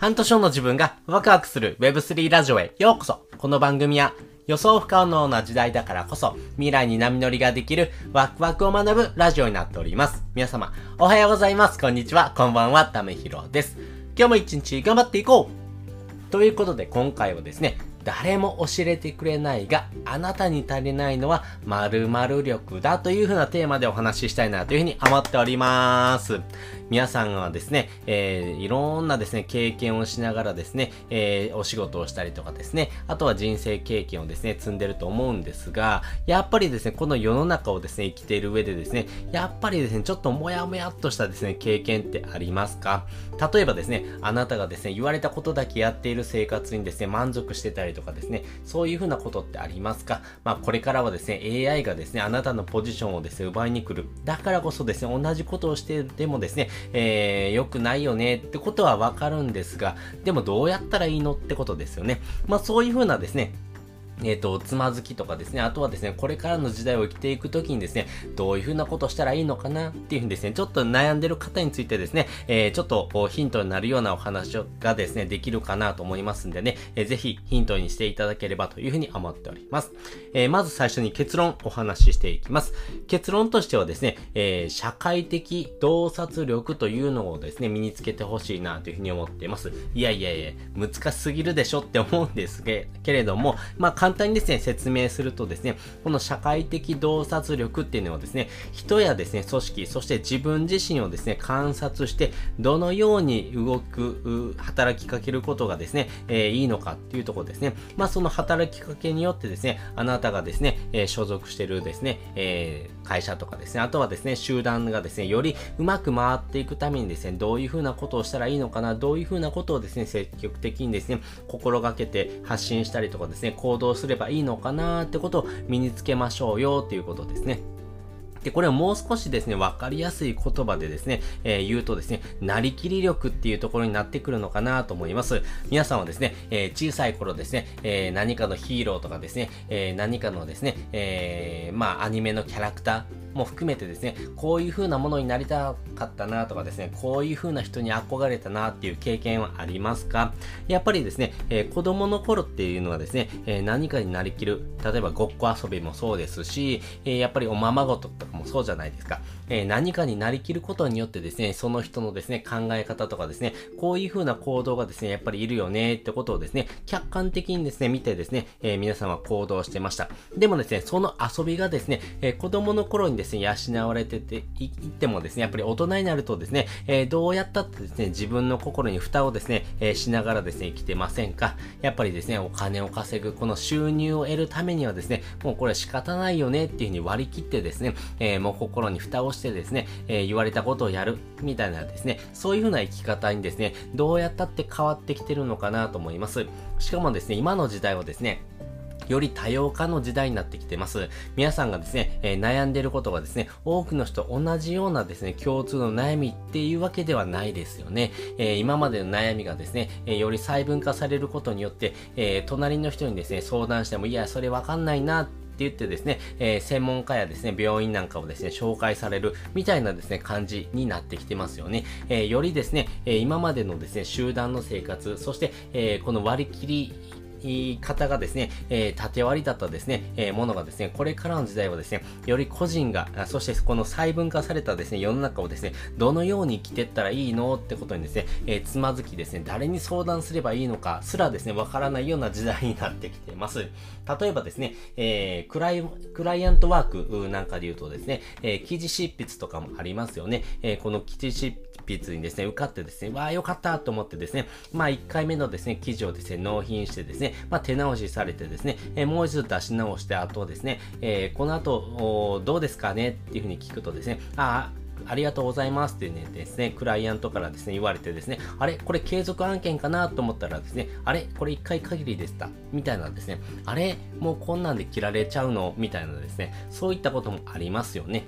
半年後の自分がワクワクする Web3 ラジオへようこそこの番組は予想不可能な時代だからこそ未来に波乗りができるワクワクを学ぶラジオになっております。皆様、おはようございます。こんにちは。こんばんは。ためひろです。今日も一日頑張っていこうということで今回はですね、誰も教えてくれないが、あなたに足りないのは〇〇力だというふうなテーマでお話ししたいなというふうに思っております。皆さんはですね、えー、いろんなですね、経験をしながらですね、えー、お仕事をしたりとかですね、あとは人生経験をですね、積んでると思うんですが、やっぱりですね、この世の中をですね、生きている上でですね、やっぱりですね、ちょっともやもやっとしたですね、経験ってありますか？例えばですね、あなたがですね、言われたことだけやっている生活にですね、満足してたりとかですね、そういうふうなことってありますか？まあ、これからはですね、AI がですね、あなたのポジションをですね、奪いに来る。だからこそですね、同じことをしてでもですね、えー、良くないよねってことはわかるんですが、でもどうやったらいいのってことですよね。まあそういうふうなですね、えっ、ー、と、つまずきとかですね、あとはですね、これからの時代を生きていくときにですね、どういうふうなことしたらいいのかなっていうふうにですね、ちょっと悩んでる方についてですね、えー、ちょっとヒントになるようなお話がですね、できるかなと思いますんでね、えー、ぜひヒントにしていただければというふうに思っております。えー、まず最初に結論お話ししていきます。結論としてはですね、えー、社会的洞察力というのをですね、身につけてほしいなというふうに思っています。いやいやいや、難しすぎるでしょって思うんですけれども、まあ簡単にですね、説明するとですね、この社会的洞察力っていうのはですね、人やですね、組織、そして自分自身をですね、観察して、どのように動く、働きかけることがですね、えー、いいのかっていうところですね。まあ、その働きかけによってですね、あなたがですね、えー、所属してるですね、えー、会社とかですね、あとはですね、集団がですね、よりうまく回っていくためにですね、どういうふうなことをしたらいいのかな、どういうふうなことをですね、積極的にですね、心がけて発信したりとかですね、行動すればいいのかなってことを身につけましょうよっていうことですね。で、これをもう少しですね、わかりやすい言葉でですね、えー、言うとですね、なりきり力っていうところになってくるのかなと思います。皆さんはですね、えー、小さい頃ですね、えー、何かのヒーローとかですね、え何かのですね、えまあ、アニメのキャラクターも含めてですね、こういう風なものになりたかったなとかですね、こういう風な人に憧れたなっていう経験はありますか？やっぱりですね、え子供の頃っていうのはですね、え何かになりきる、例えばごっこ遊びもそうですし、えやっぱりおままごととかもそうじゃないですか。え何かになりきることによってですね、その人のですね、考え方とかですね、こういう風な行動がですね、やっぱりいるよねってことをですね、客観的にですね、見てですね、え、皆さんは行動してました。でもですね、その遊びがですね、え、子供の頃にですね、養われてていってもですね、やっぱり大人になるとですね、えー、どうやったってですね、自分の心に蓋をですね、えしながらですね、生きてませんか？やっぱりですね、お金を稼ぐ、この収入を得るためにはですね、もうこれ仕方ないよねっていうふうに割り切ってですね、えもう心に蓋をしてですね、え言われたことをやる、みたいなですね、そういう風な生き方にですね、どうやったって変わってきてるのかなと思います。しかもですね、今の時代はですね、より多様化の時代になってきてます。皆さんがですね、えー、悩んでることがですね、多くの人同じようなですね、共通の悩みっていうわけではないですよね。えー、今までの悩みがですね、えー、より細分化されることによって、え隣の人にですね、相談しても、いや、それわかんないなってって言ってですね、えー、専門家やですね、病院なんかをですね、紹介されるみたいなですね、感じになってきてますよね。えー、よりですね、えー、今までのですね、集団の生活、そして、えこの割り切り方がですね、えー、縦割りだったですね、えー、ものがですね、これからの時代はですね、より個人が、そしてこの細分化されたですね、世の中をですね、どのように生きてったらいいのってことにですね、えー、つまずきですね、誰に相談すればいいのかすらですね、わからないような時代になってきています。例えばですね、えー、クライ、クライアントワークなんかで言うとですね、えー、記事執筆とかもありますよね。えー、この記事執筆にですね、受かってですね、わあ、よかったと思ってですね、まあ1回目のですね、記事をですね、納品してですね、まあ手直しされてですね、えー、もう一度出し直して、あとですね、えー、この後、どうですかねっていうふうに聞くとですね、ああ、ありがとうございますってね、ですね、クライアントからですね、言われてですね、あれこれ継続案件かなと思ったらですね、あれこれ1回限りでしたみたいなですね、あれもうこんなんで切られちゃうのみたいなですね、そういったこともありますよね。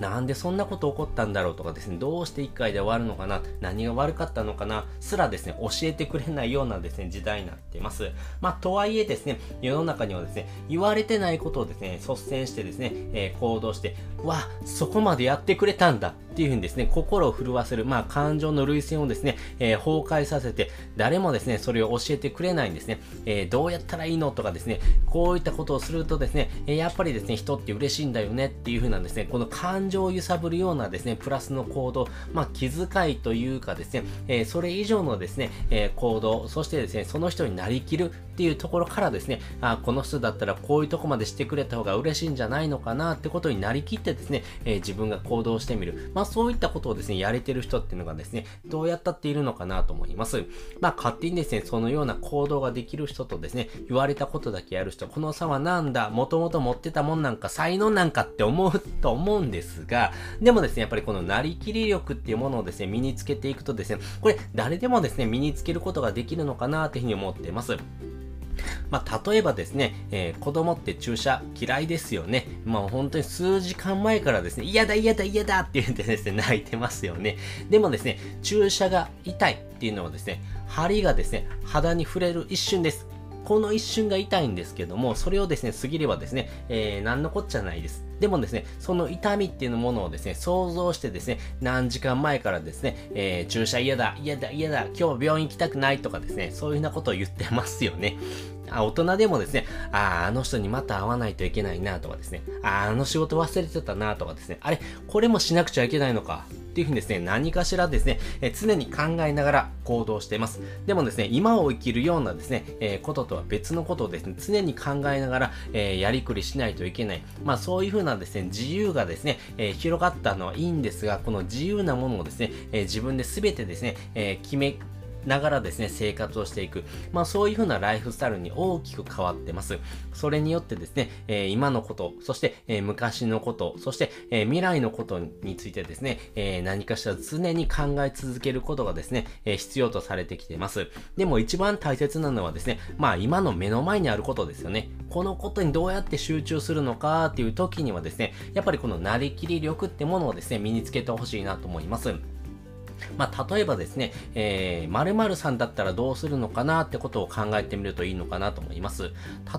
なんでそんなこと起こったんだろうとかですね、どうして1回で終わるのかな、何が悪かったのかな、すらですね、教えてくれないようなですね、時代になっています。まあ、とはいえですね、世の中にはですね、言われてないことをですね、率先してですね、えー、行動して、わ、そこまでやってくれたんだっていうふうにですね、心を震わせる、まあ、感情の類線をですね、えー、崩壊させて、誰もですね、それを教えてくれないんですね。えー、どうやったらいいのとかですね、こういったことをするとですね、えやっぱりですね、人って嬉しいんだよねっていうふうなんですね、この感情を揺さぶるようなですね、プラスの行動、まあ、気遣いというかですね、えそれ以上のですね、え行動、そしてですね、その人になりきるっていうところからですね、あこの人だったらこういうとこまでしてくれた方が嬉しいんじゃないのかなってことになりきってですね、え自分が行動してみる。まあそういったことをですね、やれてる人っていうのがですね、どうやったっているのかなと思います。まあ勝手にですね、そのような行動ができる人とですね、言われたことだけやる人、この差はなんだ、もともと持ってたもんなんか、才能なんかって思うと思うんですが、でもですね、やっぱりこのなりきり力っていうものをですね、身につけていくとですね、これ誰でもですね、身につけることができるのかなというふうに思っています。まあ、例えばですね、えー、子供って注射嫌いですよね。まあ、本当に数時間前からですね、嫌だ嫌だ嫌だって言ってですね、泣いてますよね。でもですね、注射が痛いっていうのはですね、針がですね、肌に触れる一瞬です。この一瞬が痛いんですけども、それをですね、過ぎればですね、えー、何のこっちゃないです。でもですね、その痛みっていうものをですね、想像してですね、何時間前からですね、えー、注射嫌だ、嫌だ、嫌だ、今日病院行きたくないとかですね、そういうふうなことを言ってますよね。あ大人でもですね、ああ、あの人にまた会わないといけないなとかですね、ああ、あの仕事忘れてたなとかですね、あれ、これもしなくちゃいけないのかっていうふうにですね、何かしらですね、え常に考えながら行動しています。でもですね、今を生きるようなですね、えー、こととは別のことをですね、常に考えながら、えー、やりくりしないといけない。まあそういうふうなですね、自由がですね、えー、広がったのはいいんですが、この自由なものをですね、え自分で全てですね、え決めながらですね、生活をしていく。まあそういう風なライフスタイルに大きく変わってます。それによってですね、えー、今のこと、そして、えー、昔のこと、そして、えー、未来のことについてですね、え何かしら常に考え続けることがですね、え必要とされてきてます。でも一番大切なのはですね、まあ今の目の前にあることですよね。このことにどうやって集中するのかっていう時にはですね、やっぱりこのなりきり力ってものをですね、身につけてほしいなと思います。まあ、例えばですね、えー、〇〇さんだったらどうするのかなってことを考えてみるといいのかなと思います。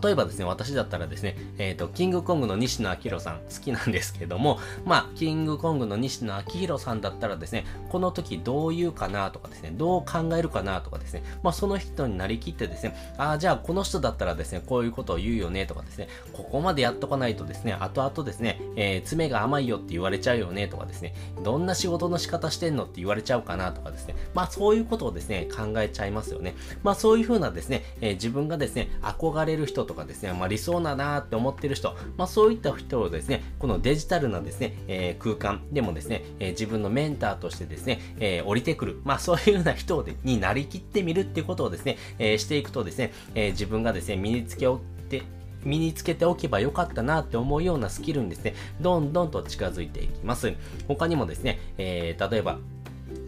例えばですね、私だったらですね、えっ、ー、と、キングコングの西野明宏さん好きなんですけども、まあ、キングコングの西野明宏さんだったらですね、この時どう言うかなとかですね、どう考えるかなとかですね、まあ、その人になりきってですね、ああ、じゃあこの人だったらですね、こういうことを言うよねとかですね、ここまでやっとかないとですね、後々ですね、えー、爪が甘いよって言われちゃうよねとかですね、どんな仕事の仕方してんのって言われちゃうちゃうかなとかですね、まあそういうことをですね、考えちゃいますよね。まあそういうふうなですね、えー、自分がですね、憧れる人とかですね、まあ理想だなって思ってる人、まあそういった人をですね、このデジタルなですね、えー、空間でもですね、えー、自分のメンターとしてですね、え降りてくる、まあそういうような人になりきってみるっていうことをですね、えしていくとですね、え自分がですね、身につけて身につけておけばよかったなって思うようなスキルにですね、どんどんと近づいていきます。他にもですね、えー、例えば、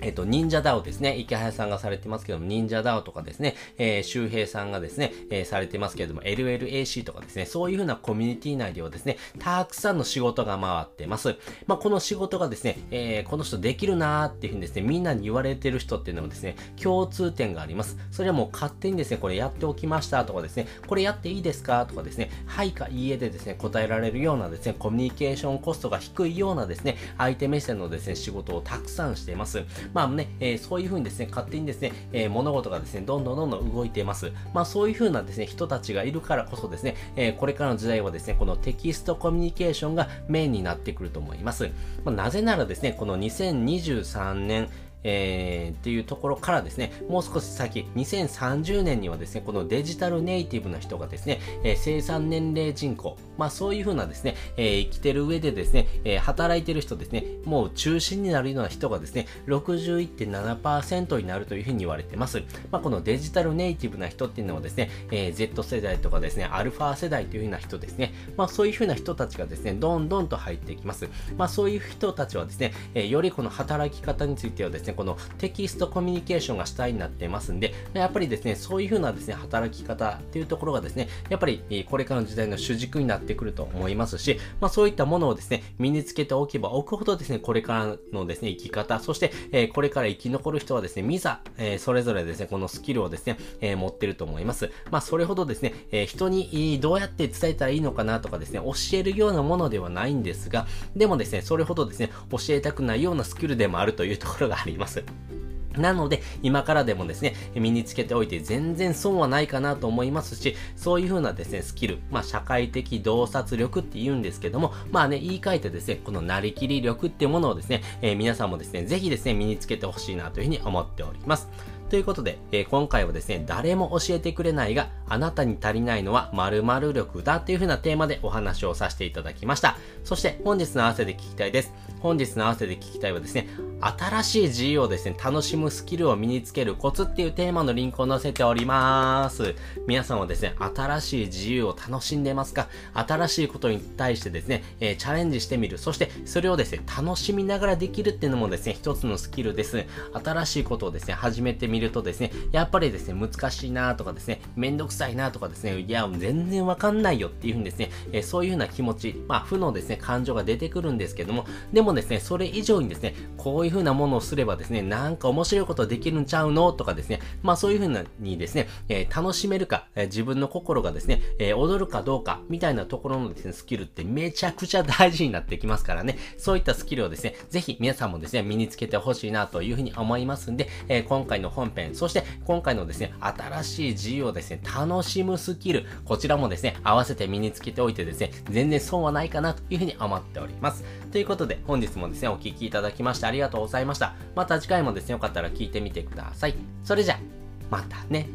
えっと、忍者ダオですね。池早さんがされてますけども、忍者ダオとかですね、えー、周平さんがですね、えー、されてますけれども、LLAC とかですね、そういう風なコミュニティ内ではですね、たくさんの仕事が回ってます。まあ、この仕事がですね、えー、この人できるなーっていう風にですね、みんなに言われてる人っていうのもですね、共通点があります。それはもう勝手にですね、これやっておきましたとかですね、これやっていいですかとかですね、はいかいいえでですね、答えられるようなですね、コミュニケーションコストが低いようなですね、相手目線のですね、仕事をたくさんしています。まあね、えー、そういうふうにですね、勝手にですね、えー、物事がですね、どんどんどんどん動いています。まあそういうふうなですね、人たちがいるからこそですね、えー、これからの時代はですね、このテキストコミュニケーションがメインになってくると思います。まあ、なぜならですね、この2023年、えー、っていうところからですね、もう少し先、2030年にはですね、このデジタルネイティブな人がですね、えー、生産年齢人口、まあそういうふうなですね、えー、生きてる上でですね、えー、働いてる人ですね、もう中心になるような人がですね、61.7%になるというふうに言われてます。まあこのデジタルネイティブな人っていうのはですね、えー、Z 世代とかですね、アルファ世代というふうな人ですね、まあそういうふうな人たちがですね、どんどんと入っていきます。まあそういう人たちはですね、えー、よりこの働き方についてはですね、ね、このテキストコミュニケーションが主体になってますんで、やっぱりですね、そういう風なですね、働き方っていうところがですね、やっぱりこれからの時代の主軸になってくると思いますし、まあそういったものをですね、身につけておけば置くほどですね、これからのですね、生き方、そして、えこれから生き残る人はですね、ミザ、えそれぞれですね、このスキルをですね、え持ってると思います。まあそれほどですね、え人にどうやって伝えたらいいのかなとかですね、教えるようなものではないんですが、でもですね、それほどですね、教えたくないようなスキルでもあるというところがあります。ますなので、今からでもですね、身につけておいて全然損はないかなと思いますし、そういう風なですね、スキル、まあ、社会的洞察力って言うんですけども、まあね、言い換えてですね、このなりきり力っていうものをですね、えー、皆さんもですね、ぜひですね、身につけてほしいなというふうに思っております。ということで、えー、今回はですね、誰も教えてくれないが、あなたに足りないのは〇〇力だという風なテーマでお話をさせていただきました。そして本日の合わせで聞きたいです。本日の合わせで聞きたいはですね、新しい自由をですね、楽しむスキルを身につけるコツっていうテーマのリンクを載せております。皆さんはですね、新しい自由を楽しんでますか？新しいことに対してですね、えー、チャレンジしてみる。そしてそれをですね、楽しみながらできるっていうのもですね、一つのスキルです。新しいことをですね、始めてみるとですね、やっぱりですね、難しいなとかですね、めんどくさいなとかですね、いや、全然わかんないよっていうふうにですね、えー、そういうふうな気持ち、まあ、負のですね、感情が出てくるんですけども、でもですね、それ以上にですね、こういうふうなものをすればですね、なんか面白いことできるんちゃうのとかですね、まあそういうふうにですね、えー、楽しめるか、えー、自分の心がですね、えー、踊るかどうか、みたいなところのですね、スキルってめちゃくちゃ大事になってきますからね、そういったスキルをですね、ぜひ皆さんもですね、身につけてほしいなというふうに思いますんで、え、今回の本本編、そして今回のですね、新しい自由をですね、楽しむスキル、こちらもですね、合わせて身につけておいてですね、全然損はないかなというふうに思っております。ということで、本日もですね、お聴きいただきましてありがとうございました。また次回もですね、よかったら聞いてみてください。それじゃ、またね。